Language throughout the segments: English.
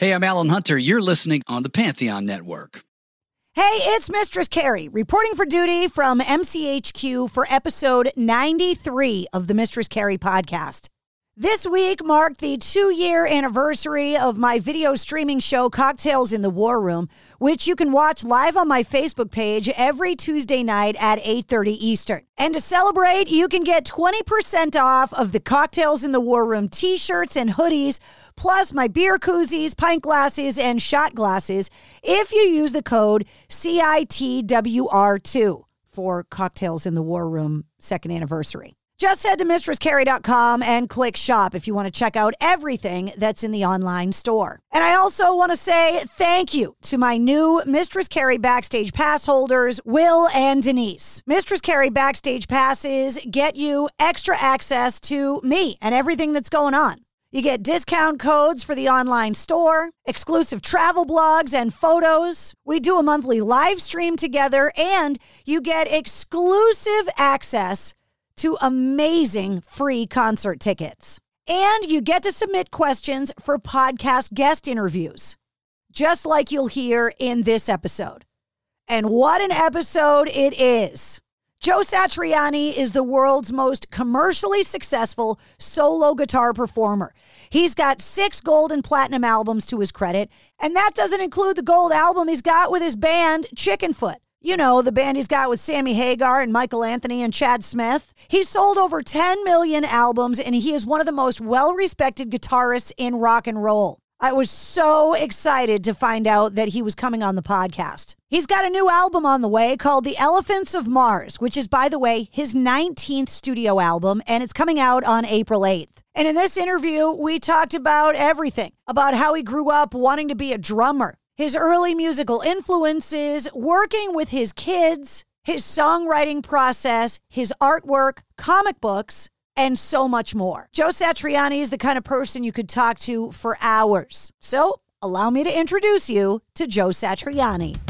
Hey, I'm Alan Hunter. You're listening on the Pantheon Network. Hey, it's Mistress Carrie reporting for duty from MCHQ for episode 93 of the Mistress Carrie podcast. This week marked the two year anniversary of my video streaming show, Cocktails in the War Room, which you can watch live on my Facebook page every Tuesday night at 8.30 Eastern. And to celebrate, you can get 20% off of the Cocktails in the War Room t shirts and hoodies, plus my beer koozies, pint glasses, and shot glasses if you use the code CITWR2 for Cocktails in the War Room second anniversary. Just head to mistresscarrie.com and click shop if you want to check out everything that's in the online store. And I also want to say thank you to my new Mistress Carrie Backstage Pass holders, Will and Denise. Mistress Carrie Backstage Passes get you extra access to me and everything that's going on. You get discount codes for the online store, exclusive travel blogs and photos. We do a monthly live stream together, and you get exclusive access to amazing free concert tickets. And you get to submit questions for podcast guest interviews, just like you'll hear in this episode. And what an episode it is! Joe Satriani is the world's most commercially successful solo guitar performer. He's got six gold and platinum albums to his credit, and that doesn't include the gold album he's got with his band, Chickenfoot. You know, the band he's got with Sammy Hagar and Michael Anthony and Chad Smith. He's sold over 10 million albums and he is one of the most well respected guitarists in rock and roll. I was so excited to find out that he was coming on the podcast. He's got a new album on the way called The Elephants of Mars, which is, by the way, his 19th studio album, and it's coming out on April 8th. And in this interview, we talked about everything about how he grew up wanting to be a drummer, his early musical influences, working with his kids, his songwriting process, his artwork, comic books, and so much more. Joe Satriani is the kind of person you could talk to for hours. So, allow me to introduce you to Joe Satriani.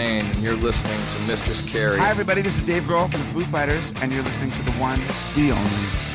And you're listening to Mistress Carrie. Hi, everybody. This is Dave Grohl from the Foo Fighters, and you're listening to the one, the only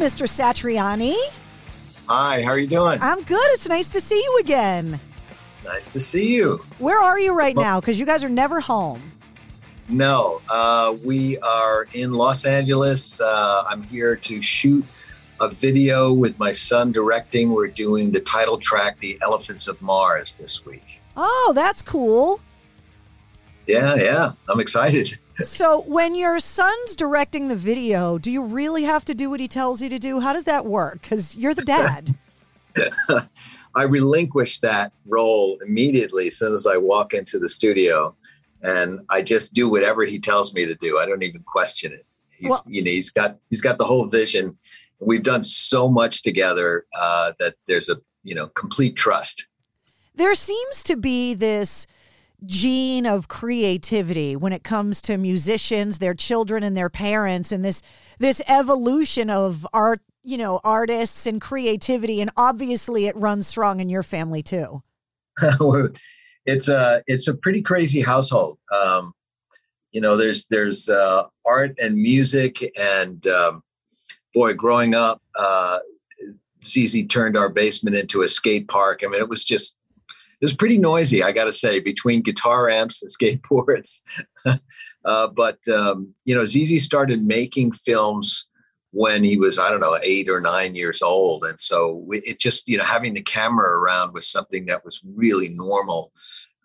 Mr. Satriani. Hi, how are you doing? I'm good. It's nice to see you again. Nice to see you. Where are you right now? Because you guys are never home. No, uh, we are in Los Angeles. Uh, I'm here to shoot a video with my son directing. We're doing the title track, The Elephants of Mars, this week. Oh, that's cool. Yeah, yeah. I'm excited. So, when your son's directing the video, do you really have to do what he tells you to do? How does that work? Because you're the dad. I relinquish that role immediately as soon as I walk into the studio, and I just do whatever he tells me to do. I don't even question it. He's, Well- you know, he's got he's got the whole vision. We've done so much together uh, that there's a you know complete trust. there seems to be this gene of creativity when it comes to musicians, their children and their parents and this this evolution of art, you know, artists and creativity and obviously it runs strong in your family too. it's a it's a pretty crazy household. Um, you know, there's there's uh, art and music, and um, boy, growing up, uh, ZZ turned our basement into a skate park. I mean, it was just was pretty noisy, I got to say, between guitar amps and skateboards. uh, but um, you know, ZZ started making films when he was I don't know eight or nine years old, and so it just you know having the camera around was something that was really normal.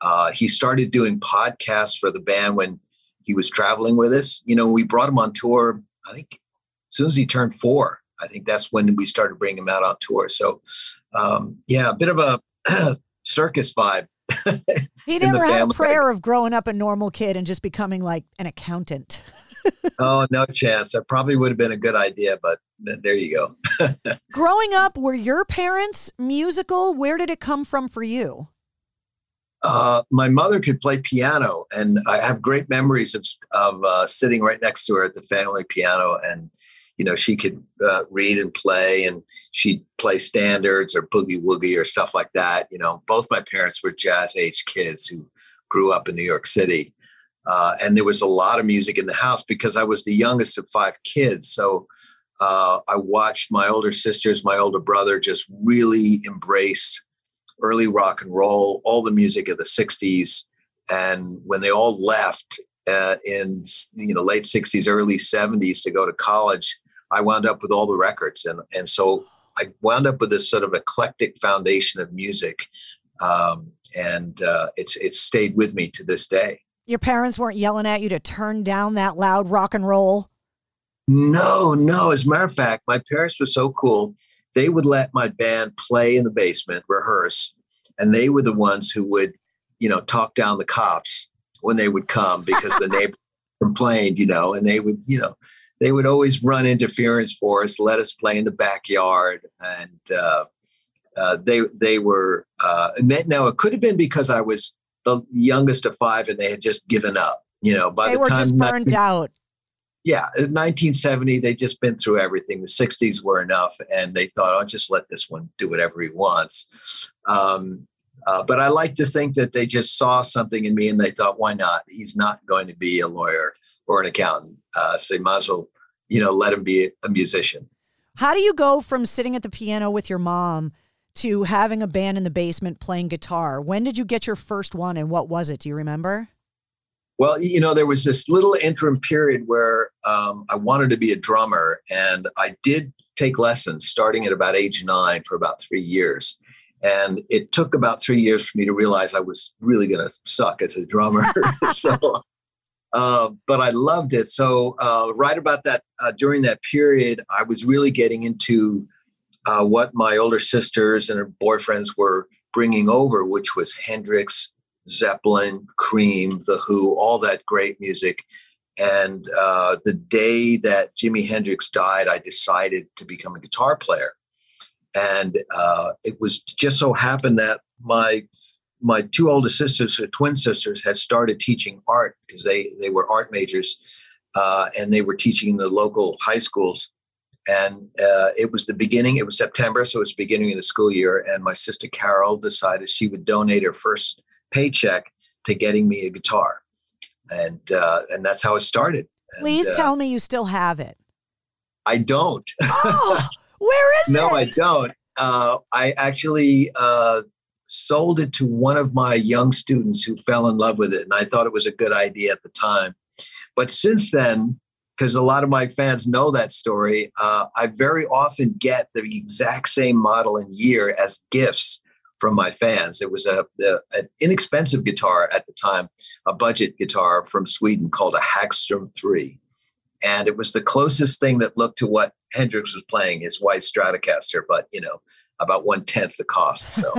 Uh, he started doing podcasts for the band when he was traveling with us. You know, we brought him on tour. I think as soon as he turned four, I think that's when we started bringing him out on tour. So, um, yeah, a bit of a circus vibe. he never had a prayer of growing up a normal kid and just becoming like an accountant. oh, no chance. That probably would have been a good idea, but there you go. growing up, were your parents musical? Where did it come from for you? Uh, my mother could play piano, and I have great memories of, of uh, sitting right next to her at the family piano. And, you know, she could uh, read and play, and she'd play standards or boogie woogie or stuff like that. You know, both my parents were jazz age kids who grew up in New York City. Uh, and there was a lot of music in the house because I was the youngest of five kids. So uh, I watched my older sisters, my older brother just really embrace early rock and roll, all the music of the 60s. And when they all left uh, in you know late 60s, early 70s to go to college, I wound up with all the records. And, and so I wound up with this sort of eclectic foundation of music. Um, and uh, it's, it's stayed with me to this day. Your parents weren't yelling at you to turn down that loud rock and roll? No, no. As a matter of fact, my parents were so cool they would let my band play in the basement, rehearse, and they were the ones who would, you know, talk down the cops when they would come because the neighbor complained, you know, and they would, you know, they would always run interference for us, let us play in the backyard, and uh, uh, they they were. Uh, now it could have been because I was the youngest of five, and they had just given up. You know, by they the were time just burned out yeah, 1970, they'd just been through everything. The 60s were enough, and they thought, I'll just let this one do whatever he wants. Um, uh, but I like to think that they just saw something in me and they thought, why not? He's not going to be a lawyer or an accountant. Uh, so you might as well, you know, let him be a musician. How do you go from sitting at the piano with your mom to having a band in the basement playing guitar? When did you get your first one and what was it? Do you remember? Well, you know, there was this little interim period where um, I wanted to be a drummer, and I did take lessons starting at about age nine for about three years. And it took about three years for me to realize I was really going to suck as a drummer. so, uh, but I loved it. So, uh, right about that, uh, during that period, I was really getting into uh, what my older sisters and her boyfriends were bringing over, which was Hendrix, Zeppelin, Cream, The Who, all that great music. And uh, the day that Jimi Hendrix died, I decided to become a guitar player. And uh, it was just so happened that my my two older sisters, or twin sisters, had started teaching art because they they were art majors, uh, and they were teaching the local high schools. And uh, it was the beginning. It was September, so it was the beginning of the school year. And my sister Carol decided she would donate her first paycheck to getting me a guitar, and uh, and that's how it started. Please and, uh, tell me you still have it. I don't. Oh, where is no, it? No, I don't. Uh, I actually uh, sold it to one of my young students who fell in love with it, and I thought it was a good idea at the time. But since then, because a lot of my fans know that story, uh, I very often get the exact same model and year as gifts from my fans. It was a, a, an inexpensive guitar at the time, a budget guitar from Sweden called a Hagstrom 3. And it was the closest thing that looked to what Hendrix was playing, his white Stratocaster, but you know, about one tenth the cost. So,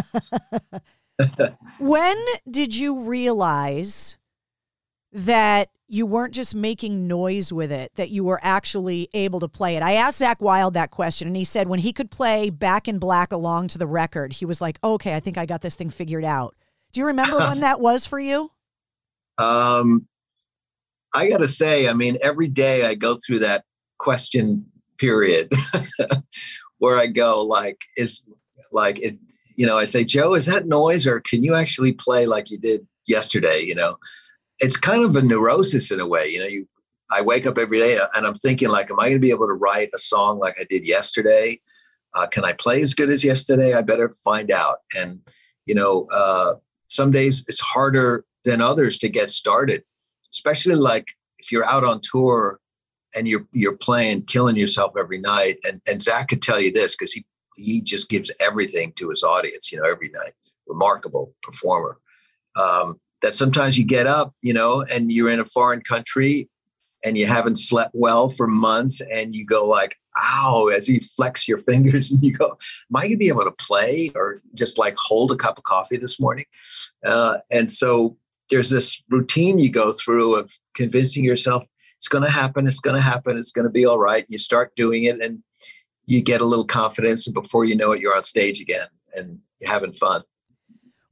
when did you realize that you weren't just making noise with it, that you were actually able to play it. I asked Zakk Wylde that question, and he said when he could play Back in Black along to the record, he was like, okay, I think I got this thing figured out. Do you remember when that was for you? Um, I got to say, I mean, every day I go through that question period where I go, like, is like it, you know, I say, Joe, is that noise, or can you actually play like you did yesterday? You know, it's kind of a neurosis in a way. You know, you I wake up every day and I'm thinking like, am I going to be able to write a song like I did yesterday? Uh, can I play as good as yesterday? I better find out. And you know, uh, some days it's harder than others to get started, especially like if you're out on tour and you're you're playing, killing yourself every night. And and Zakk could tell you this because he he just gives everything to his audience, you know, every night. Remarkable performer. Um, that sometimes you get up, you know, and you're in a foreign country and you haven't slept well for months and you go like, ow, as you flex your fingers and you go, am I going to be able to play or just like hold a cup of coffee this morning? Uh, and so there's this routine you go through of convincing yourself it's going to happen, it's going to happen, it's going to be all right. You start doing it and you get a little confidence and before you know it, you're on stage again and having fun.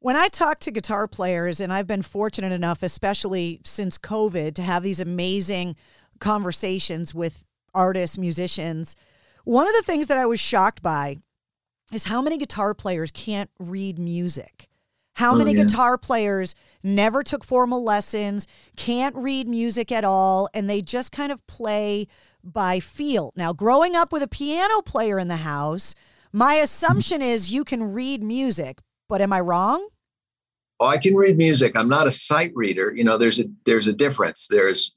When I talk to guitar players, and I've been fortunate enough, especially since COVID, to have these amazing conversations with artists, musicians, one of the things that I was shocked by is how many guitar players can't read music. How oh, many yeah. guitar players never took formal lessons, can't read music at all, and they just kind of play by feel. Now, growing up with a piano player in the house, my assumption is you can read music, but am I wrong? oh, I can read music. I'm not a sight reader. You know, there's a there's a difference. There's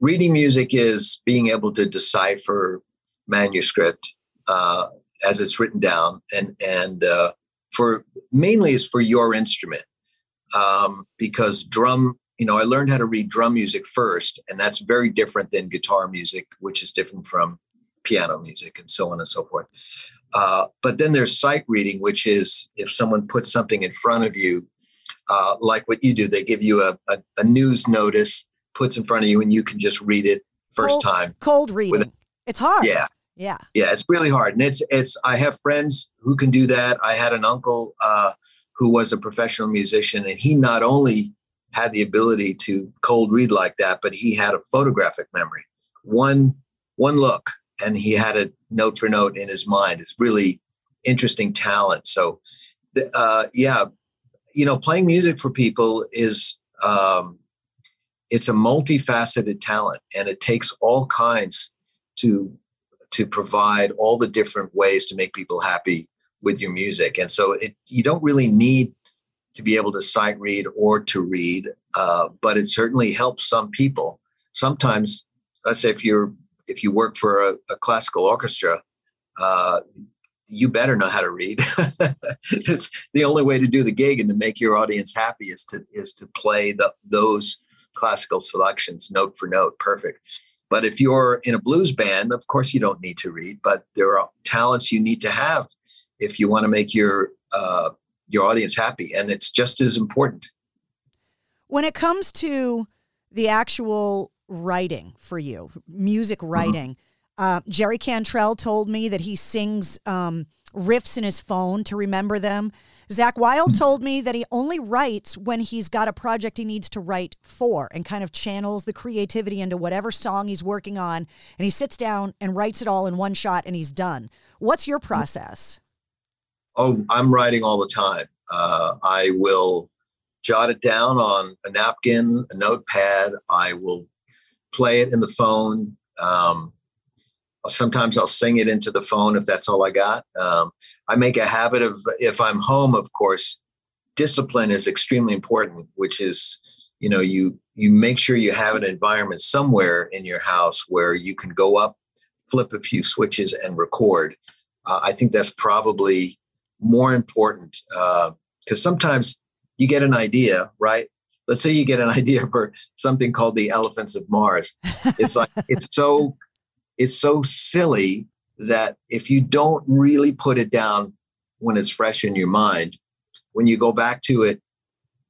reading music is being able to decipher manuscript uh, as it's written down, and and uh, for mainly is for your instrument um, because drum. You know, I learned how to read drum music first, and that's very different than guitar music, which is different from piano music, and so on and so forth. Uh, but then there's sight reading, which is if someone puts something in front of you uh, like what you do. They give you a, a, a, news notice, puts in front of you, and you can just read it first cold, time. Cold reading. It's hard. Yeah. Yeah. Yeah. It's really hard. And it's, it's, I have friends who can do that. I had an uncle uh, who was a professional musician, and he not only had the ability to cold read like that, but he had a photographic memory. One, one look, and he had it note for note in his mind. It's really interesting talent. So, uh, yeah, you know, playing music for people is um, it's a multifaceted talent, and it takes all kinds to to provide all the different ways to make people happy with your music. And so, it you don't really need to be able to sight read or to read, uh, but it certainly helps some people. Sometimes, let's say if you're if you work for a, a classical orchestra, uh, you better know how to read. it's the only way to do the gig and to make your audience happy is to is to play the, those classical selections note for note, perfect. But if you're in a blues band, of course you don't need to read, but there are talents you need to have if you want to make your uh, your audience happy, and it's just as important. When it comes to the actual writing for you, music mm-hmm. writing. Mm-hmm uh, Jerry Cantrell told me that he sings um, riffs in his phone to remember them. Zakk Wylde told me that he only writes when he's got a project he needs to write for and kind of channels the creativity into whatever song he's working on. And he sits down and writes it all in one shot and he's done. What's your process? Oh, I'm writing all the time. Uh, I will jot it down on a napkin, a notepad. I will play it in the phone. Um, Sometimes I'll sing it into the phone if that's all I got. Um, I make a habit of, if I'm home, of course, discipline is extremely important, which is, you know, you you make sure you have an environment somewhere in your house where you can go up, flip a few switches, and record. Uh, I think that's probably more important because uh, sometimes you get an idea, right? Let's say you get an idea for something called the Elephants of Mars. It's like it's so it's so silly that if you don't really put it down when it's fresh in your mind, when you go back to it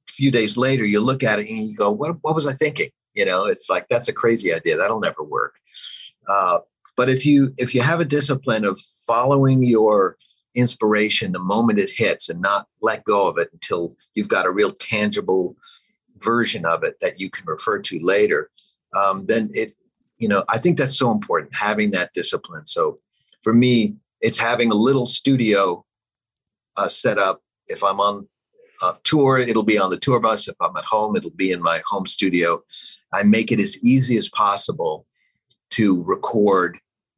a few days later, you look at it and you go, what, what was I thinking? You know, it's like, that's a crazy idea. That'll never work. Uh, but if you if you have a discipline of following your inspiration the moment it hits and not let go of it until you've got a real tangible version of it that you can refer to later, um, then it you know, I think that's so important, having that discipline. So for me, it's having a little studio uh, set up. If I'm on a tour, it'll be on the tour bus. If I'm at home, it'll be in my home studio. I make it as easy as possible to record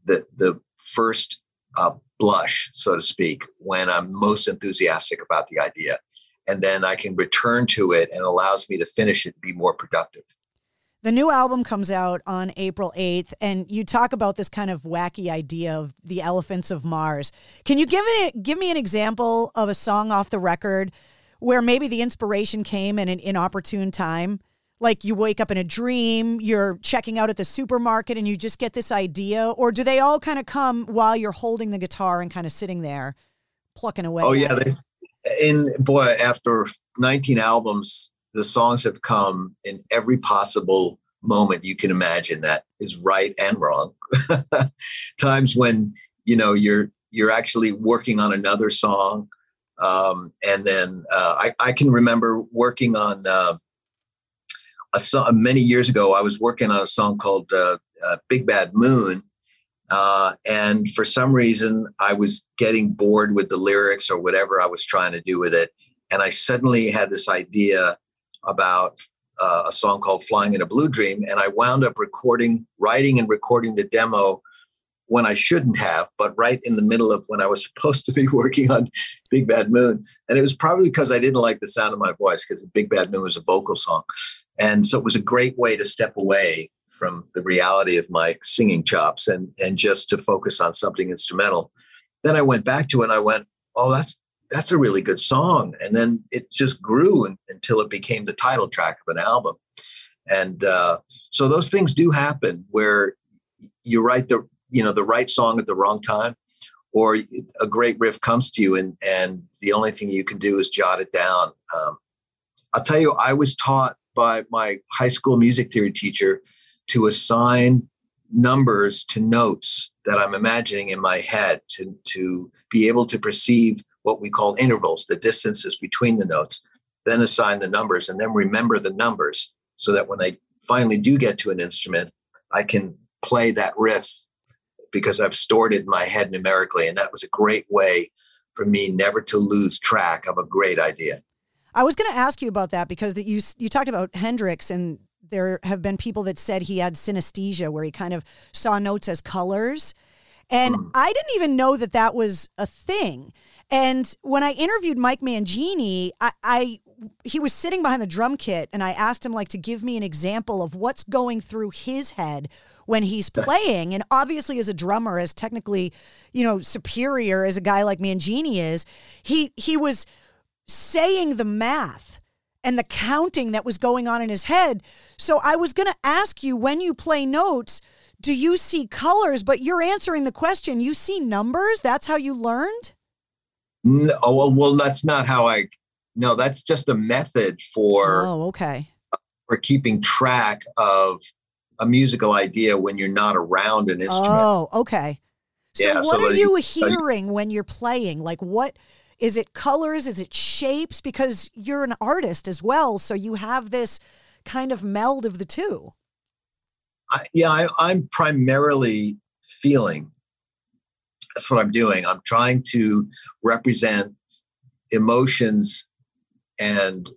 the the first uh, blush, so to speak, when I'm most enthusiastic about the idea. and then I can return to it and allows me to finish it and be more productive. The new album comes out on April 8th, and you talk about this kind of wacky idea of the elephants of Mars. Can you give it give me an example of a song off the record where maybe the inspiration came in an inopportune time? Like you wake up in a dream, you're checking out at the supermarket, and you just get this idea, or do they all kind of come while you're holding the guitar and kind of sitting there plucking away? Oh yeah, they, in boy, after 19 albums, the songs have come in every possible moment you can imagine that is right and wrong. Times when you know you're you're actually working on another song, um, and then uh, I, I can remember working on uh, a song many years ago. I was working on a song called uh, uh "Big Bad Moon." Uh, and for some reason, I was getting bored with the lyrics or whatever I was trying to do with it. And I suddenly had this idea about uh, a song called Flying in a Blue Dream. And I wound up recording, writing and recording the demo when I shouldn't have, but right in the middle of when I was supposed to be working on Big Bad Moon. And it was probably because I didn't like the sound of my voice because Big Bad Moon was a vocal song. And so it was a great way to step away from the reality of my singing chops and, and just to focus on something instrumental. Then I went back to it and I went, oh, that's that's a really good song. And then it just grew and, until it became the title track of an album. And uh, so those things do happen where you write the you know the right song at the wrong time, or a great riff comes to you and and the only thing you can do is jot it down. Um, I'll tell you, I was taught by my high school music theory teacher to assign numbers to notes that I'm imagining in my head to, to be able to perceive what we call intervals, the distances between the notes, then assign the numbers and then remember the numbers so that when I finally do get to an instrument, I can play that riff because I've stored it in my head numerically. And that was a great way for me never to lose track of a great idea. I was going to ask you about that because that you you talked about Hendrix and there have been people that said he had synesthesia where he kind of saw notes as colors. And mm. I didn't even know that that was a thing. And when I interviewed Mike Mangini, I, I he was sitting behind the drum kit and I asked him like to give me an example of what's going through his head when he's playing. And obviously as a drummer, as technically, you know, superior as a guy like Mangini is, he he was saying the math and the counting that was going on in his head. So I was going to ask you when you play notes, do you see colors? But you're answering the question. You see numbers? That's how you learned? No, oh, well, well, that's not how I. No, that's just a method for. Oh, okay. For keeping track of a musical idea when you're not around an instrument. Oh, okay. So yeah, what so are you hearing when you're playing? Like what is it colors? Is it shapes? Because you're an artist as well, so you have this kind of meld of the two. I, yeah, I, I'm primarily feeling that's what I'm doing. I'm trying to represent emotions and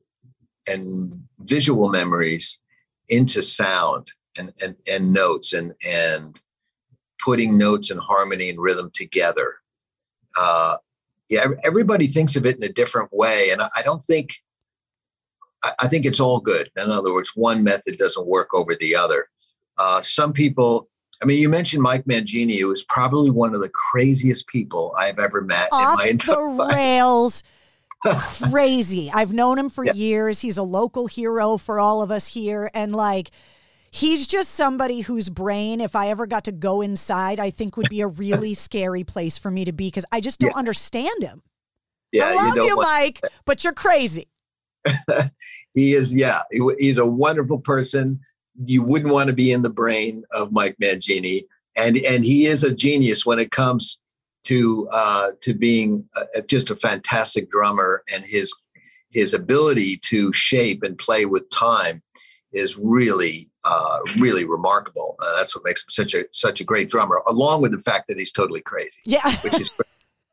and visual memories into sound and and, and notes and and putting notes and harmony and rhythm together. Uh, yeah, everybody thinks of it in a different way, and I don't think. I think it's all good. In other words, one method doesn't work over the other. Uh, some people I mean, you mentioned Mike Mangini, who is probably one of the craziest people I've ever met Off in my entire the life. rails. Crazy. I've known him for yeah. years. He's a local hero for all of us here. And like, he's just somebody whose brain, if I ever got to go inside, I think would be a really scary place for me to be because I just don't yes. understand him. Yeah, I love you, you Mike, but you're crazy. he is, yeah, he's a wonderful person you wouldn't want to be in the brain of Mike Mangini, and and he is a genius when it comes to uh, to being a, just a fantastic drummer, and his his ability to shape and play with time is really uh, really remarkable. Uh, that's what makes him such a such a great drummer, along with the fact that he's totally crazy. Yeah, which is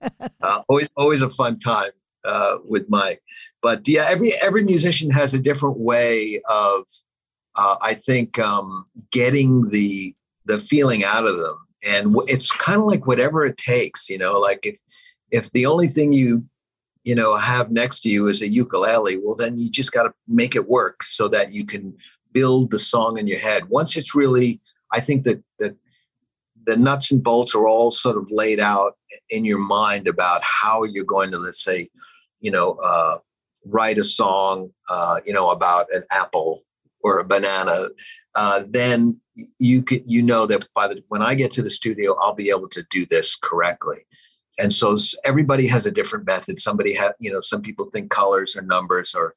uh, always always a fun time uh, with Mike. But yeah, every every musician has a different way of uh, I think um, getting the the feeling out of them, and it's kind of like whatever it takes, you know. Like if if the only thing you you know, have next to you is a ukulele, well, then you just got to make it work so that you can build the song in your head. Once it's really, I think that the the nuts and bolts are all sort of laid out in your mind about how you're going to, let's say, you know, uh, write a song, uh, you know, about an apple or a banana. Uh, then you you know, that by the when I get to the studio, I'll be able to do this correctly. And so everybody has a different method. Somebody have you know some people think colors or numbers or,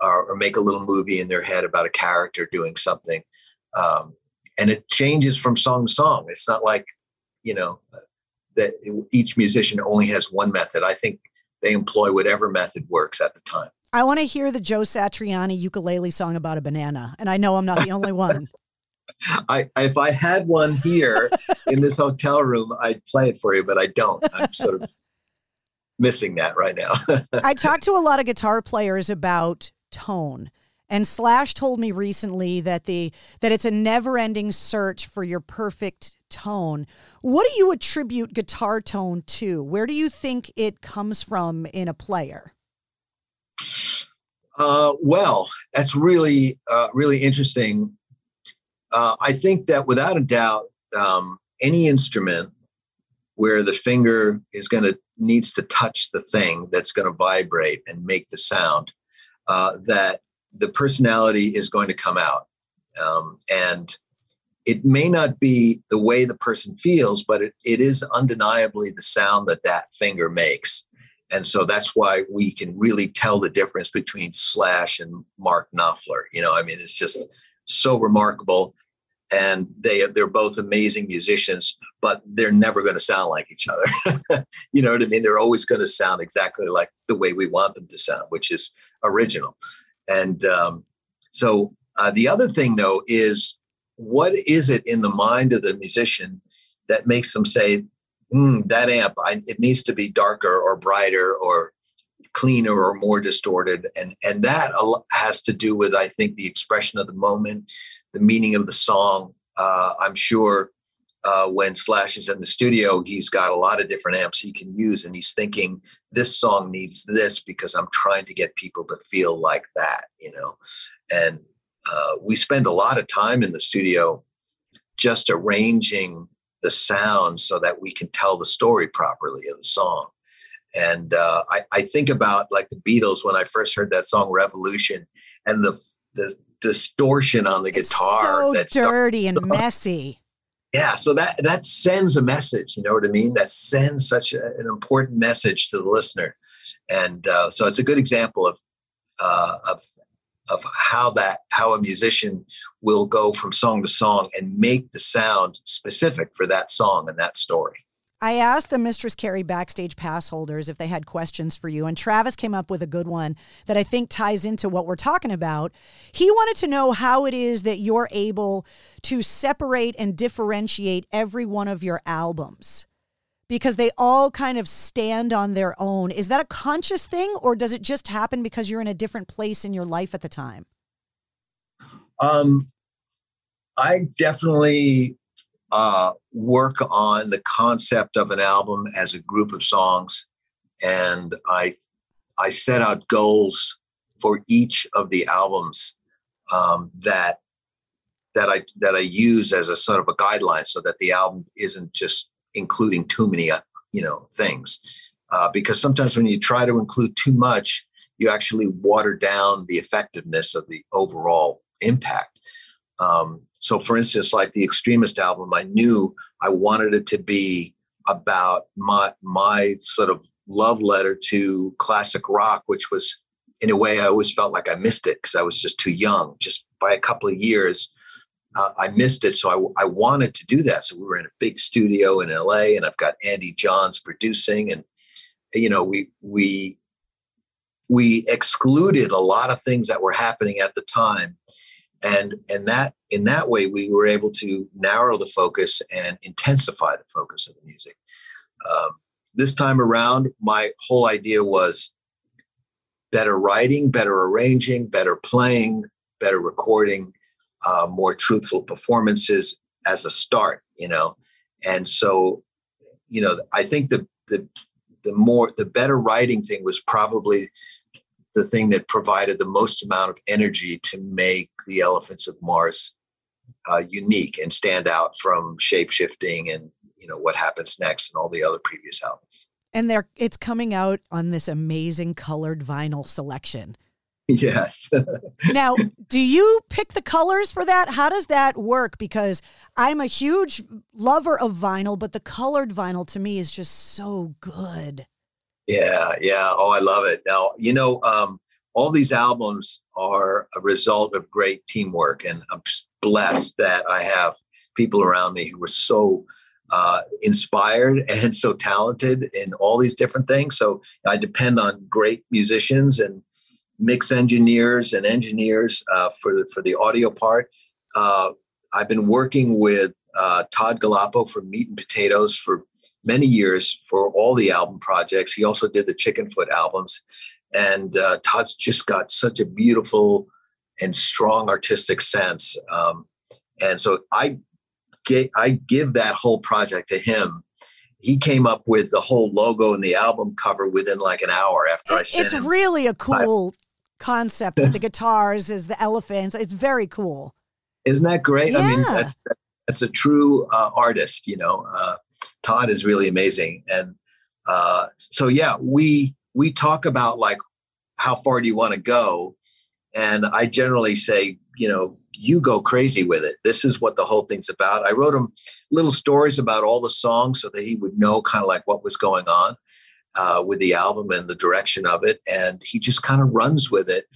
or or, make a little movie in their head about a character doing something um, and it changes from song to song. It's not like you know that each musician only has one method. I think they employ whatever method works at the time i want to hear the joe satriani ukulele song about a banana and i know i'm not the only one I, if I had one here in this hotel room, I'd play it for you, but I don't. I'm sort of missing that right now. I talked to a lot of guitar players about tone. And Slash told me recently that the that it's a never-ending search for your perfect tone. What do you attribute guitar tone to? Where do you think it comes from in a player? Uh, well, that's really uh, really interesting uh, I think that without a doubt, um, any instrument where the finger is going to needs to touch the thing that's going to vibrate and make the sound, uh, that the personality is going to come out. Um, and it may not be the way the person feels, but it, it is undeniably the sound that that finger makes. And so that's why we can really tell the difference between Slash and Mark Knopfler. You know, I mean, it's just so remarkable and they they're both amazing musicians, but they're never going to sound like each other. you know what I mean? They're always going to sound exactly like the way we want them to sound, which is original. And um, so uh, the other thing, though, is what is it in the mind of the musician that makes them say, mm, "That amp, I, it needs to be darker or brighter or cleaner or more distorted," and and that has to do with, I think, the expression of the moment the meaning of the song. Uh, I'm sure uh, when Slash is in the studio, he's got a lot of different amps he can use, and he's thinking this song needs this because I'm trying to get people to feel like that, you know. And uh, we spend a lot of time in the studio just arranging the sound so that we can tell the story properly of the song. And uh, I, I, think about like the Beatles when I first heard that song Revolution and the the distortion on the guitar. so that's dirty and messy. Yeah, so that that sends a message. You know what I mean? That sends such a, an important message to the listener, and uh, so it's a good example of uh, of of how that how a musician will go from song to song and make the sound specific for that song and that story. I asked the Mistress Carrie backstage pass holders if they had questions for you, and Travis came up with a good one that I think ties into what we're talking about. He wanted to know how it is that you're able to separate and differentiate every one of your albums because they all kind of stand on their own. Is that a conscious thing, or does it just happen because you're in a different place in your life at the time? Um, I definitely uh, work on the concept of an album as a group of songs, and I I set out goals for each of the albums um, that that I that I use as a sort of a guideline, so that the album isn't just including too many uh, you know things. Uh, because sometimes when you try to include too much, you actually water down the effectiveness of the overall impact. Um, so, for instance, like the Extremist album, I knew I wanted it to be about my my sort of love letter to classic rock, which was in a way I always felt like I missed it because I was just too young. Just by a couple of years, uh, I missed it. So I, I wanted to do that. So we were in a big studio in LA, and I've got Andy Johns producing, and you know we we we excluded a lot of things that were happening at the time and and that in that way we were able to narrow the focus and intensify the focus of the music um, this time around my whole idea was better writing better arranging better playing better recording uh, more truthful performances as a start you know and so you know i think the the the more the better writing thing was probably the thing that provided the most amount of energy to make the Elephants of Mars uh, unique and stand out from shape shifting and you know what happens next and all the other previous albums. And they're it's coming out on this amazing colored vinyl selection. Yes. now, do you pick the colors for that? How does that work? Because I'm a huge lover of vinyl, but the colored vinyl to me is just so good. Yeah, yeah. Oh, I love it. Now, you know, um, all these albums are a result of great teamwork, and I'm blessed that I have people around me who are so uh, inspired and so talented in all these different things. So I depend on great musicians and mix engineers and engineers uh, for the, for the audio part. Uh, I've been working with uh, Todd Gallopo from Meat and Potatoes for many years for all the album projects. He also did the Chickenfoot albums. And uh, Todd's just got such a beautiful and strong artistic sense. Um, and so I, get, I give that whole project to him. He came up with the whole logo and the album cover within like an hour after I sent It's him. really a cool concept with the guitars as the elephants. It's very cool. Isn't that great? I mean, that's that's a true uh, artist. You know, uh, Todd is really amazing, and uh, so yeah, we we talk about like how far do you want to go, and I generally say, you know, you go crazy with it. This is what the whole thing's about. I wrote him little stories about all the songs so that he would know kind of like what was going on uh, with the album and the direction of it, and he just kind of runs with it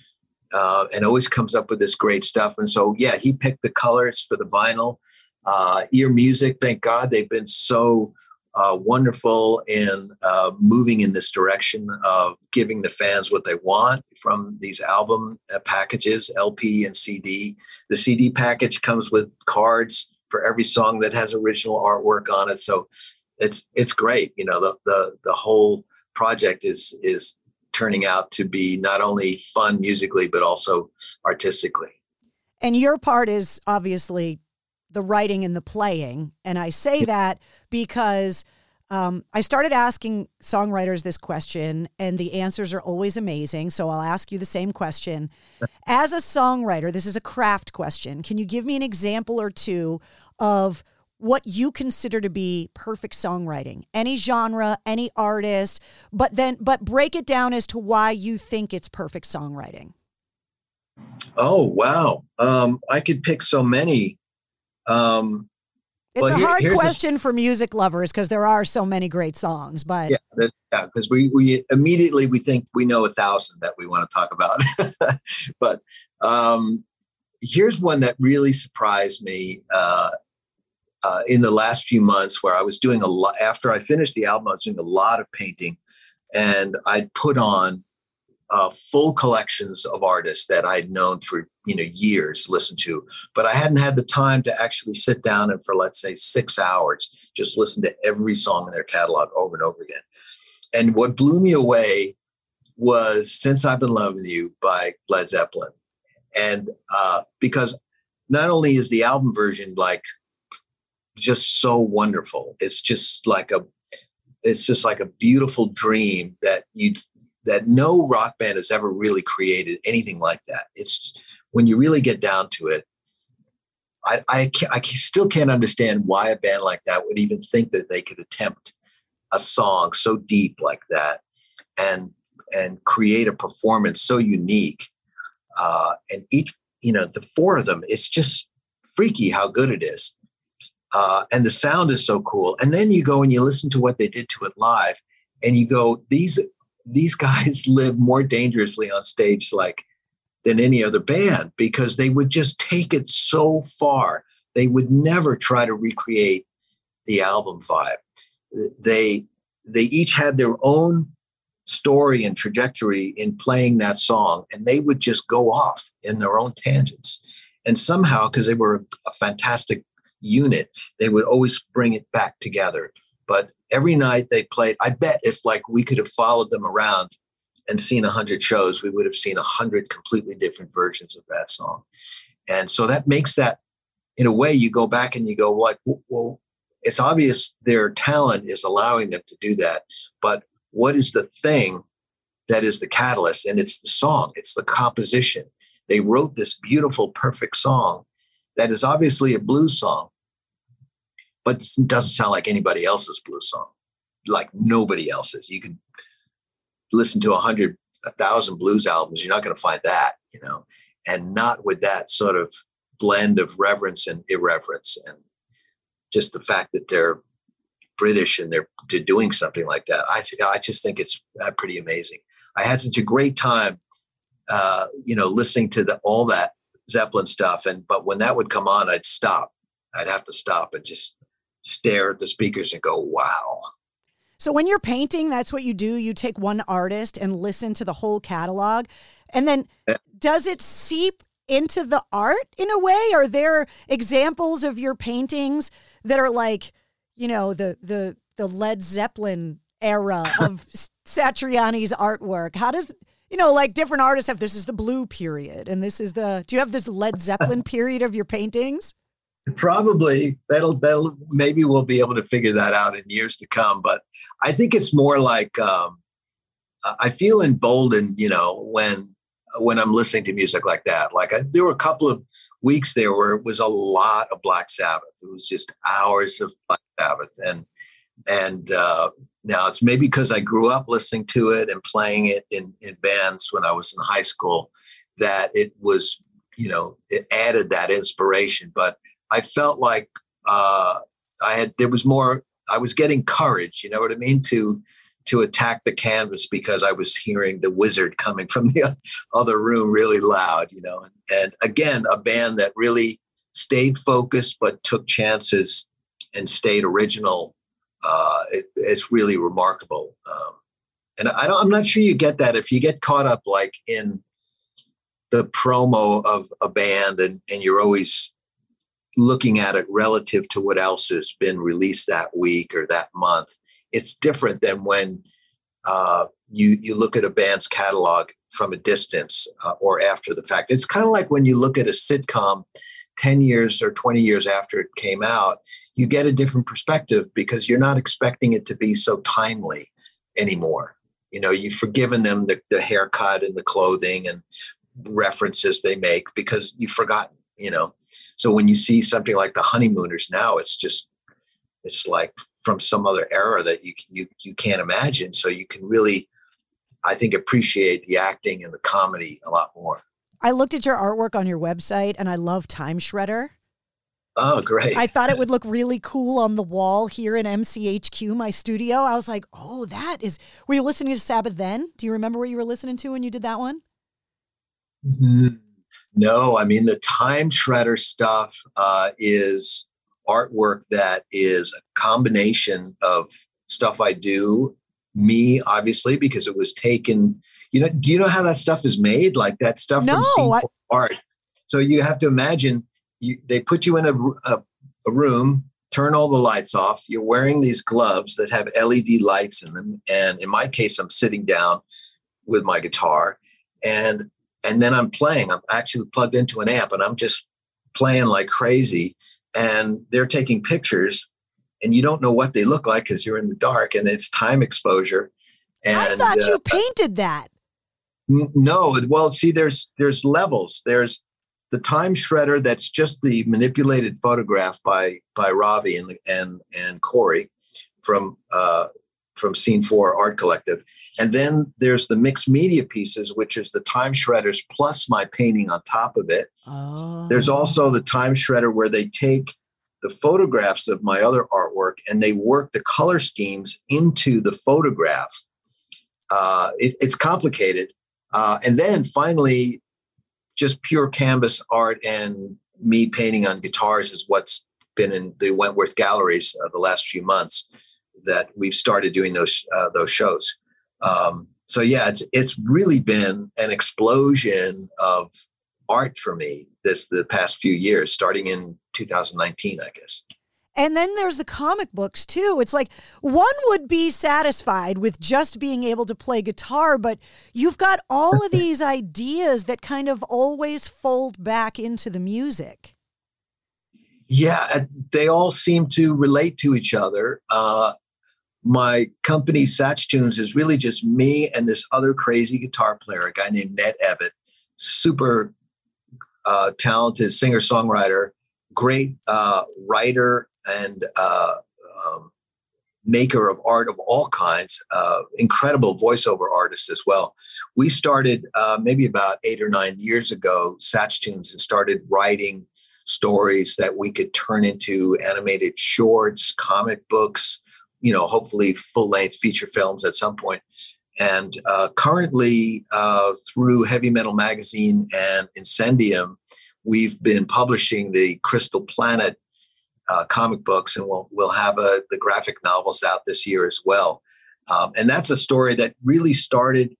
uh, and always comes up with this great stuff. And so, yeah, he picked the colors for the vinyl. Uh, ear music, thank God, they've been so uh, wonderful in uh, moving in this direction of giving the fans what they want from these album uh, packages, LP and CD. The CD package comes with cards for every song that has original artwork on it. So it's it's great. You know, the the the whole project is is turning out to be not only fun musically but also artistically. And your part is obviously the writing and the playing. And I say that because um, I started asking songwriters this question, and the answers are always amazing. So I'll ask you the same question. As a songwriter, this is a craft question. Can you give me an example or two of what you consider to be perfect songwriting? Any genre, any artist, but then but break it down as to why you think it's perfect songwriting. Oh wow, um, I could pick so many. Um, It's a here- hard here's the- question for music lovers because there are so many great songs, but yeah, there's- yeah, because we we immediately we think we know a thousand that we want to talk about, but um, here's one that really surprised me uh, uh, in the last few months, where I was doing a lot after I finished the album. I was doing a lot of painting, and I'd put on uh, full collections of artists that I'd known for you know years, listened to, but I hadn't had the time to actually sit down and for let's say six hours just listen to every song in their catalog over and over again. And what blew me away was "Since I've Been Loving You" by Led Zeppelin, and uh, because not only is the album version like just so wonderful, it's just like a it's just like a beautiful dream that you that no rock band has ever really created anything like that. It's when you really get down to it, I I, I still can't understand why a band like that would even think that they could attempt a song so deep like that and and create a performance so unique. Uh, and each, you know, the four of them, it's just freaky how good it is. Uh, and the sound is so cool. And then you go and you listen to what they did to it live, and you go, these these guys live more dangerously on stage, like than any other band, because they would just take it so far. They would never try to recreate the album vibe. They they each had their own story and trajectory in playing that song, and they would just go off in their own tangents. And somehow, because they were a fantastic unit, they would always bring it back together. But every night they played, I bet if like we could have followed them around and seen a hundred shows, we would have seen a hundred completely different versions of that song. And so that makes that, in a way, you go back and you go like, well, it's obvious their talent is allowing them to do that. But what is the thing that is the catalyst? And it's the song, it's the composition. They wrote this beautiful, perfect song that is obviously a blues song, but it doesn't sound like anybody else's blues song, like nobody else's. You can listen to a hundred, a thousand blues albums, you're not going to find that, you know, and not with that sort of blend of reverence and irreverence and just the fact that they're British and they're, they're doing something like that. I, I just think it's uh, pretty amazing. I had such a great time, uh, you know, listening to the, all that Zeppelin stuff. And, but when that would come on, I'd stop. I'd have to stop and just stare at the speakers and go, wow. So when you're painting, that's what you do. You take one artist and listen to the whole catalog. And then does it seep into the art in a way? Are there examples of your paintings that are like, you know, the the the Led Zeppelin era of Satriani's artwork? How does you know, like different artists have this is the blue period and this is the do you have this Led Zeppelin period of your paintings? Probably that'll that'll maybe we'll be able to figure that out in years to come. But I think it's more like um, I feel emboldened, you know, when when I'm listening to music like that. Like I, there were a couple of weeks there where it was a lot of Black Sabbath. It was just hours of Black Sabbath, and and uh, now it's maybe because I grew up listening to it and playing it in in bands when I was in high school that it was you know it added that inspiration. But I felt like uh, I had there was more. I was getting courage. You know what I mean to to attack the canvas because I was hearing the wizard coming from the other room really loud, you know. And again, a band that really stayed focused but took chances and stayed original. Uh, it, it's really remarkable. Um, and I don't, I'm not sure you get that if you get caught up like in the promo of a band and, and you're always looking at it relative to what else has been released that week or that month it's different than when uh, you you look at a band's catalog from a distance uh, or after the fact. It's kind of like when you look at a sitcom 10 years or 20 years after it came out, you get a different perspective because you're not expecting it to be so timely anymore. You know, you've forgiven them the, the haircut and the clothing and references they make because you've forgotten, you know. So when you see something like the honeymooners now, it's just it's like from some other era that you you you can't imagine. So you can really, I think, appreciate the acting and the comedy a lot more. I looked at your artwork on your website, and I love Time Shredder. Oh, great! I thought it would look really cool on the wall here in MCHQ, my studio. I was like, "Oh, that is." Were you listening to Sabbath then? Do you remember what you were listening to when you did that one? Mm-hmm. No, I mean the Time Shredder stuff uh, is artwork that is a combination of stuff I do, me obviously because it was taken. You know, do you know how that stuff is made? Like that stuff no, from scene I- art. So you have to imagine you, they put you in a, a, a room, turn all the lights off. You're wearing these gloves that have LED lights in them, and in my case, I'm sitting down with my guitar, and and then I'm playing. I'm actually plugged into an amp, and I'm just playing like crazy and they're taking pictures and you don't know what they look like because you're in the dark and it's time exposure. And I thought uh, you painted that. N- no, well, see, there's there's levels. There's the time shredder that's just the manipulated photograph by by Ravi and and and Corey from uh, from Scene Four Art Collective, and then there's the mixed media pieces, which is the time shredders plus my painting on top of it. Oh. There's also the time shredder where they take the photographs of my other artwork and they work the color schemes into the photograph. Uh, it, it's complicated. Uh, and then finally, just pure canvas art and me painting on guitars is what's been in the Wentworth galleries uh, the last few months that we've started doing those uh, those shows. Um, so yeah, it's it's really been an explosion of art for me this the past few years, starting in 2019, I guess. And then there's the comic books too. It's like one would be satisfied with just being able to play guitar, but you've got all of these ideas that kind of always fold back into the music. Yeah, they all seem to relate to each other. Uh, my company Satch Tunes is really just me and this other crazy guitar player, a guy named Ned Evett, super uh, talented singer songwriter, great uh, writer and uh, um, maker of art of all kinds, uh, incredible voiceover artist as well. We started uh, maybe about eight or nine years ago, Satch Tunes, and started writing stories that we could turn into animated shorts, comic books, you know, hopefully full length feature films at some point. And uh, currently, uh, through Heavy Metal Magazine and Incendium, we've been publishing the Crystal Planet uh, comic books, and we'll we'll have a, the graphic novels out this year as well. Um, and that's a story that really started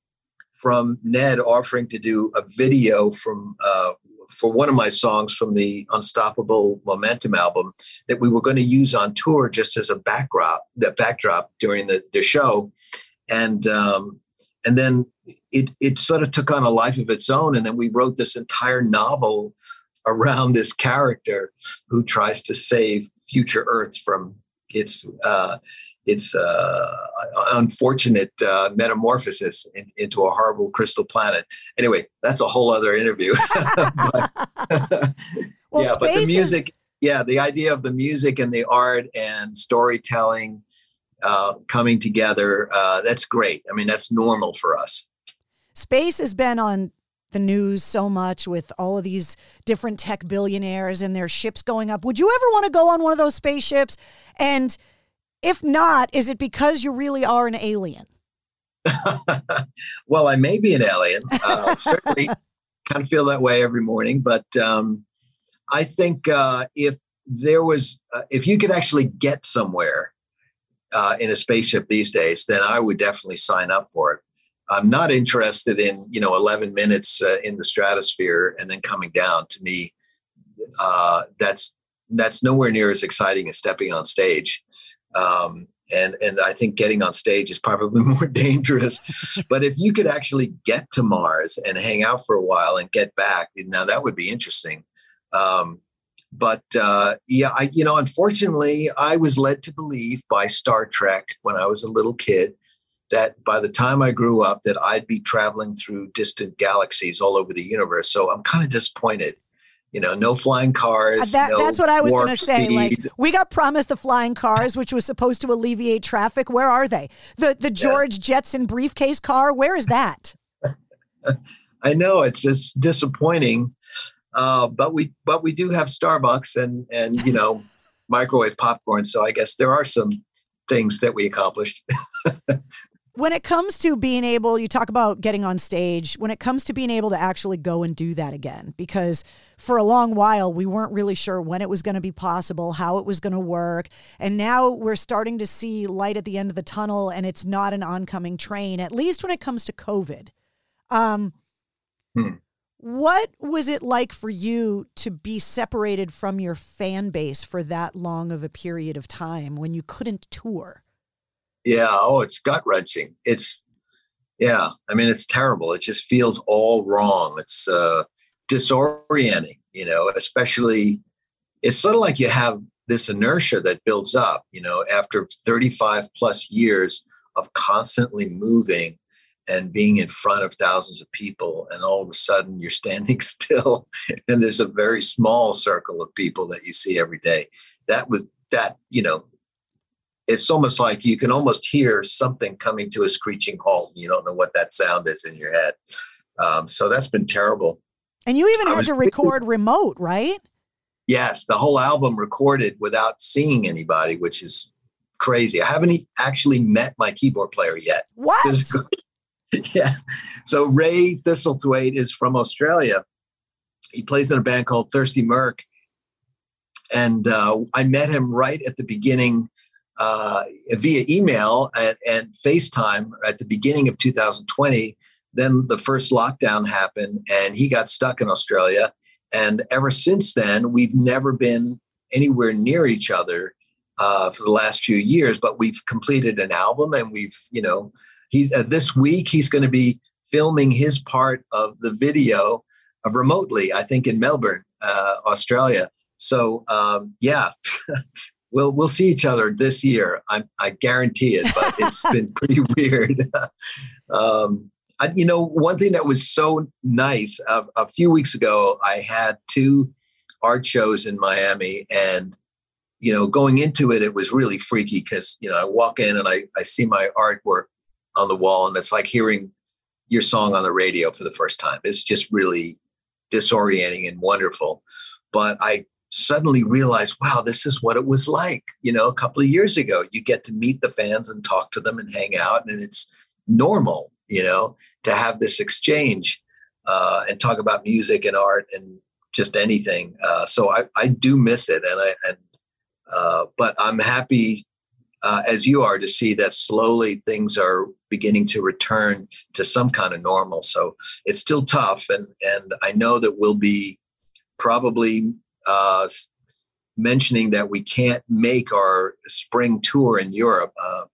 from Ned offering to do a video from uh, for one of my songs from the Unstoppable Momentum album that we were going to use on tour just as a backdrop, that backdrop during the, the show, and um, and then it it sort of took on a life of its own, and then we wrote this entire novel around this character who tries to save future Earth from its uh, its uh, unfortunate uh, metamorphosis in, into a horrible crystal planet. Anyway, that's a whole other interview. but, well, yeah, but the music, is- yeah, the idea of the music and the art and storytelling uh, coming together, uh, that's great. I mean, that's normal for us. Space has been on the news so much with all of these different tech billionaires and their ships going up. Would you ever want to go on one of those spaceships? And if not, is it because you really are an alien? well, I may be an alien. Uh, certainly kind of feel that way every morning. But um, I think uh, if there was, uh, if you could actually get somewhere uh, in a spaceship these days, then I would definitely sign up for it. I'm not interested in you know 11 minutes uh, in the stratosphere and then coming down. To me, uh, that's that's nowhere near as exciting as stepping on stage. Um, and and I think getting on stage is probably more dangerous. but if you could actually get to Mars and hang out for a while and get back, now that would be interesting. Um, but uh, yeah, I you know, unfortunately, I was led to believe by Star Trek when I was a little kid that by the time I grew up, that I'd be traveling through distant galaxies all over the universe. So I'm kind of disappointed you know, no flying cars. That, no that's what I was going to say. Like, we got promised the flying cars, which was supposed to alleviate traffic. Where are they? The the George yeah. Jetson briefcase car. Where is that? I know it's it's disappointing, uh, but we but we do have Starbucks and and you know microwave popcorn. So I guess there are some things that we accomplished. when it comes to being able, you talk about getting on stage, when it comes to being able to actually go and do that again, because for a long while we weren't really sure when it was going to be possible, how it was going to work. And now we're starting to see light at the end of the tunnel and it's not an oncoming train, at least when it comes to COVID. Um, hmm. What was it like for you to be separated from your fan base for that long of a period of time when you couldn't tour? Yeah. Oh, it's gut wrenching. It's, yeah. I mean, it's terrible. It just feels all wrong. It's uh, disorienting, you know, especially, it's sort of like you have this inertia that builds up, you know, after 35 plus years of constantly moving and being in front of thousands of people and all of a sudden you're standing still and there's a very small circle of people that you see every day that was that you know it's almost like you can almost hear something coming to a screeching halt. You don't know what that sound is in your head. Um, so that's been terrible. And you even I had to record remote, right? Yes, the whole album recorded without seeing anybody, which is crazy. I haven't actually met my keyboard player yet. What? yeah. So Rai Thistlethwayte is from Australia. He plays in a band called Thirsty Merc. And uh, I met him right at the beginning uh, via email and, and FaceTime at the beginning of 2020. Then the first lockdown happened, and he got stuck in Australia. And ever since then, we've never been anywhere near each other uh, for the last few years. But we've completed an album, and we've, you know, he uh, this week he's going to be filming his part of the video uh, remotely. I think in Melbourne, uh, Australia. So um, yeah, we'll we'll see each other this year. I I guarantee it. But it's been pretty weird. um, I, you know, one thing that was so nice uh, a few weeks ago, I had two art shows in Miami, and you know, going into it, it was really freaky because you know I walk in and I I see my artwork on the wall, and it's like hearing your song on the radio for the first time. It's just really disorienting and wonderful. But I suddenly realize, wow, this is what it was like, you know, a couple of years ago. You get to meet the fans and talk to them and hang out, and it's normal, you know, to have this exchange uh, and talk about music and art and just anything. Uh, so I, I do miss it, and I and uh, but I'm happy uh, as you are to see that slowly things are beginning to return to some kind of normal. So it's still tough, and and I know that we'll be probably uh, mentioning that we can't make our spring tour in Europe. Uh,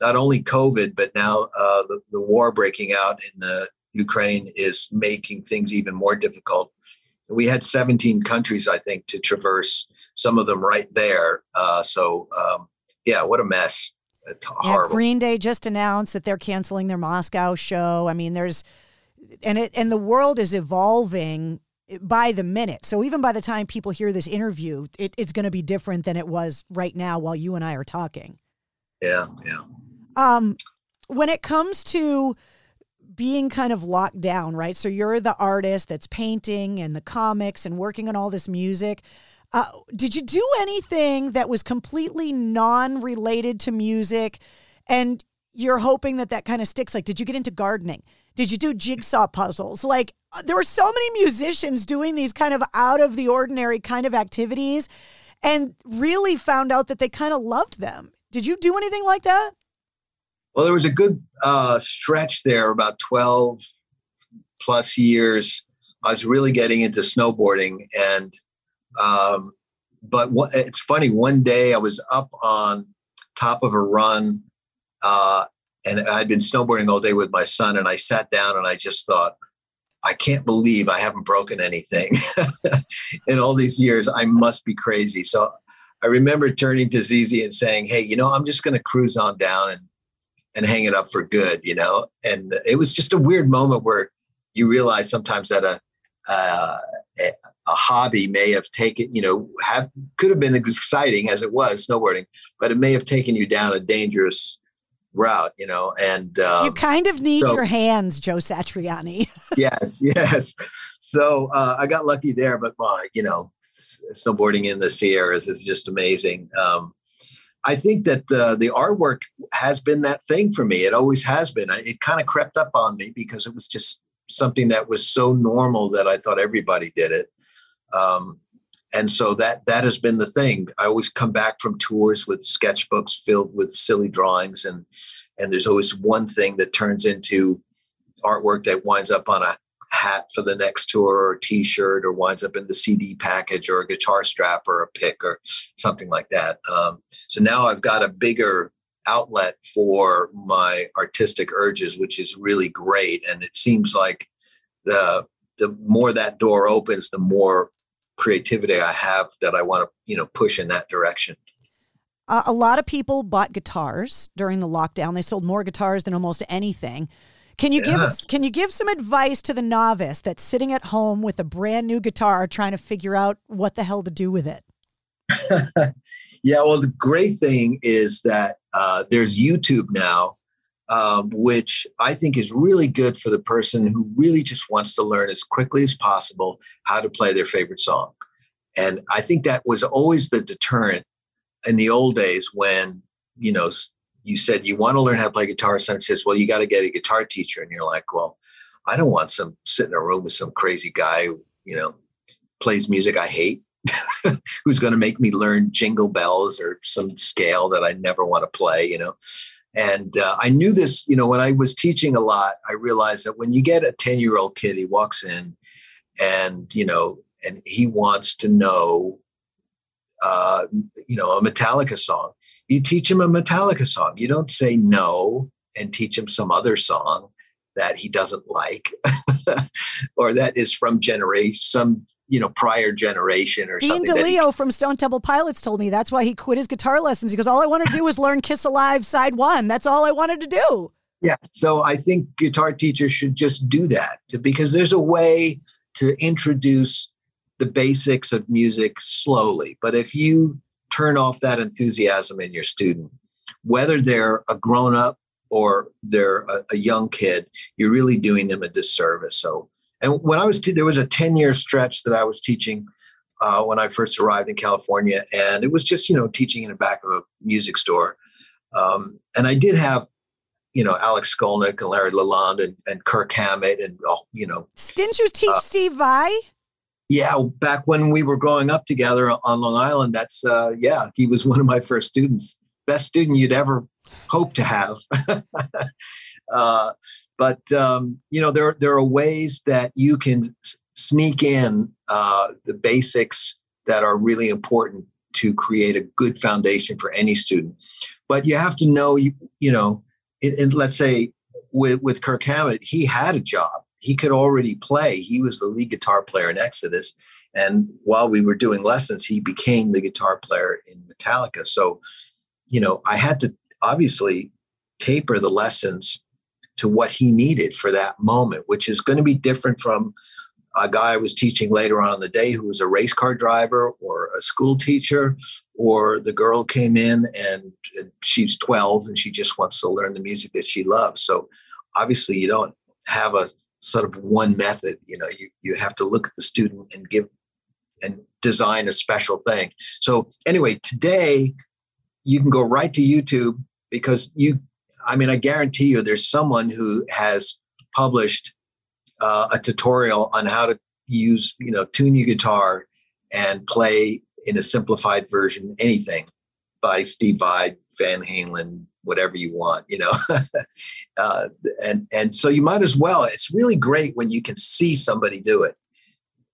not only COVID, but now uh, the, the war breaking out in the Ukraine is making things even more difficult. We had 17 countries, I think, to traverse. Some of them right there. Uh, so um, yeah, what a mess. It's yeah, Green Day just announced that they're canceling their Moscow show. I mean, there's and it and the world is evolving by the minute. So even by the time people hear this interview, it, it's going to be different than it was right now while you and I are talking. Yeah, yeah. Um, when it comes to being kind of locked down, right? So you're the artist that's painting and the comics and working on all this music. Uh, did you do anything that was completely non-related to music, and you're hoping that that kind of sticks? Like, did you get into gardening? Did you do jigsaw puzzles? Like, uh, there were so many musicians doing these kind of out of the ordinary kind of activities, and really found out that they kind of loved them. Did you do anything like that? Well, there was a good uh, stretch there, about twelve plus years. I was really getting into snowboarding and um, but what, it's funny. One day I was up on top of a run, uh, and I'd been snowboarding all day with my son, and I sat down and I just thought, I can't believe I haven't broken anything in all these years. I must be crazy. So I remember turning to ZZ and saying, "Hey, you know, I'm just going to cruise on down and and hang it up for good." You know, and it was just a weird moment where you realize sometimes that a uh, a hobby may have taken, you know, have could have been exciting as it was snowboarding, but it may have taken you down a dangerous route, you know. And um, you kind of need so, your hands, Joe Satriani. yes, yes. So uh, I got lucky there, but my, you know, snowboarding in the Sierras is just amazing. Um, I think that the the artwork has been that thing for me. It always has been. It kind of crept up on me because it was just something that was so normal that I thought everybody did it. Um, and so that that has been the thing. I always come back from tours with sketchbooks filled with silly drawings, and and there's always one thing that turns into artwork that winds up on a hat for the next tour or a t-shirt or winds up in the cd package or a guitar strap or a pick or something like that um, so now i've got a bigger outlet for my artistic urges, which is really great. And it seems like the the more that door opens, the more creativity I have that I want to you know push in that direction. Uh, a lot of people bought guitars during the lockdown. They sold more guitars than almost anything. Can you give us, can you give some advice to the novice that's sitting at home with a brand new guitar trying to figure out what the hell to do with it? yeah, well, the great thing is that uh, there's YouTube now, um, which I think is really good for the person who really just wants to learn as quickly as possible how to play their favorite song. And I think that was always the deterrent in the old days when, you know, you said you want to learn how to play guitar. Someone says, well, you got to get a guitar teacher. And you're like, well, I don't want some sit in a room with some crazy guy who, you know, plays music I hate who's going to make me learn jingle bells or some scale that I never want to play, you know. And uh, I knew this, you know, when I was teaching a lot, I realized that when you get a 10 year old kid, he walks in and, you know, and he wants to know, uh, you know, a Metallica song. You teach him a Metallica song. You don't say no and teach him some other song that he doesn't like or that is from generation some you know prior generation or Dean something. he- DeLeo from Stone Temple Pilots told me that's why he quit his guitar lessons. He goes, All I wanted to do was learn Kiss Alive side one. That's all I wanted to do. Yeah. So I think guitar teachers should just do that because there's a way to introduce the basics of music slowly. But if you turn off that enthusiasm in your student, whether they're a grown up or they're a, a young kid, you're really doing them a disservice. So, and when I was, t- there was a 10 year stretch that I was teaching uh, when I first arrived in California, and it was just, you know, teaching in the back of a music store. Um, and I did have you know Alex Skolnick and Larry Lalonde and, and Kirk Hammett and oh, you know Didn't you teach Steve Vai? yeah back when we were growing up together on Long Island that's uh, yeah he was one of my first students best student you'd ever hope to have uh, but um, you know there there are ways that you can sneak in uh, the basics that are really important to create a good foundation for any student but you have to know you you know in, let's say with with Kirk Hammett, he had a job. He could already play. He was the lead guitar player in Exodus, and while we were doing lessons, he became the guitar player in Metallica. So, you know, I had to obviously taper the lessons to what he needed for that moment, which is going to be different from a guy I was teaching later on in the day who was a race car driver or a school teacher, or the girl came in and, she's 12 and she just wants to learn the music that she loves. So obviously you don't have a sort of one method, you know, you, you have to look at the student and give and design a special thing. So anyway, today you can go right to YouTube because you, I mean, I guarantee you there's someone who has published uh, a tutorial on how to use, you know, tune your guitar and play in a simplified version anything by Steve Vai, Van Halen, whatever you want, you know. uh, and and so you might as well. It's really great when you can see somebody do it.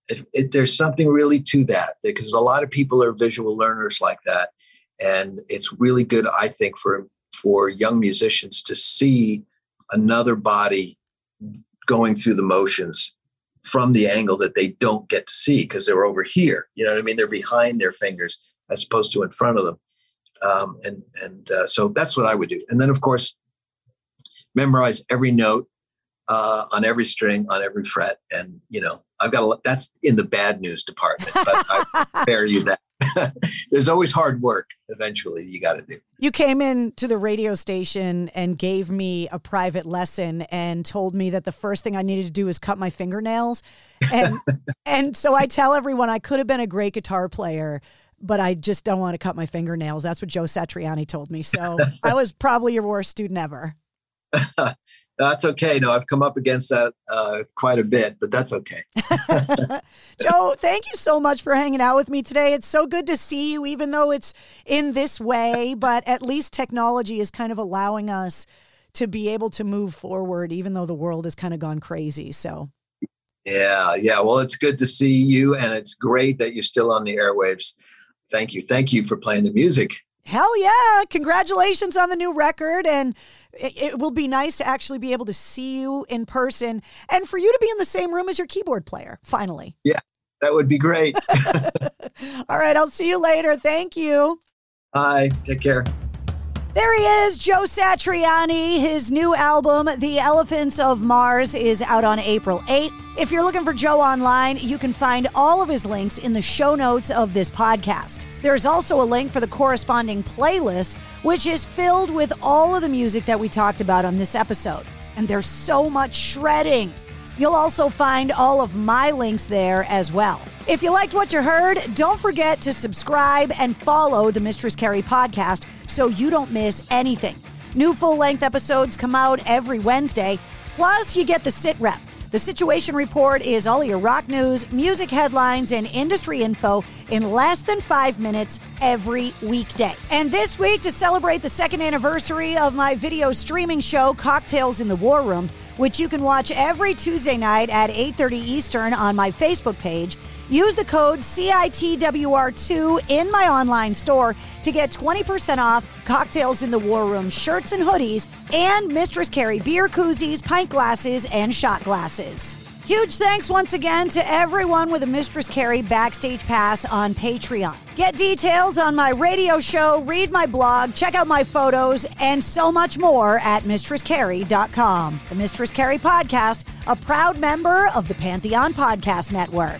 It, it. There's something really to that because a lot of people are visual learners like that, and it's really good, I think, for for young musicians to see another body going through the motions from the angle that they don't get to see because they're over here. You know what I mean? They're behind their fingers as opposed to in front of them. Um, and and uh, so that's what I would do. And then of course, memorize every note uh, on every string on every fret. And you know, I've got a that's in the bad news department, but I spare you that. There's always hard work. Eventually, you got to do. You came in to the radio station and gave me a private lesson and told me that the first thing I needed to do was cut my fingernails. And and so I tell everyone I could have been a great guitar player, but I just don't want to cut my fingernails. That's what Joe Satriani told me. So I was probably your worst student ever. That's okay. No, I've come up against that uh, quite a bit, but that's okay. Joe, thank you so much for hanging out with me today. It's so good to see you, even though it's in this way, but at least technology is kind of allowing us to be able to move forward, even though the world has kind of gone crazy. So, yeah, yeah. Well, it's good to see you, and it's great that you're still on the airwaves. Thank you. Thank you for playing the music. Hell yeah. Congratulations on the new record. And it, it, will be nice to actually be able to see you in person and for you to be in the same room as your keyboard player, finally. Yeah, that would be great. All right. I'll see you later. Thank you. Bye. Take care. There he is, Joe Satriani. His new album, The Elephants of Mars, is out on April 8th. If you're looking for Joe online, you can find all of his links in the show notes of this podcast. There's also a link for the corresponding playlist, which is filled with all of the music that we talked about on this episode. And there's so much shredding. You'll also find all of my links there as well. If you liked what you heard, don't forget to subscribe and follow the Mistress Carrie podcast so you don't miss anything. New full length episodes come out every Wednesday, plus, you get the sit rep. The Situation Report is all your rock news, music headlines, and industry info in less than five minutes every weekday. And this week, to celebrate the second anniversary of my video streaming show, Cocktails in the War Room, which you can watch every Tuesday night at 8:30 Eastern on my Facebook page, use the code CITWR2 in my online store to get 20% off Cocktails in the War Room shirts and hoodies and Mistress Carrie beer koozies, pint glasses, and shot glasses. Huge thanks once again to everyone with a Mistress Carrie backstage pass on Patreon. Get details on my radio show, read my blog, check out my photos, and so much more at MistressCarrie.com. The Mistress Carrie Podcast, a proud member of the Pantheon Podcast Network.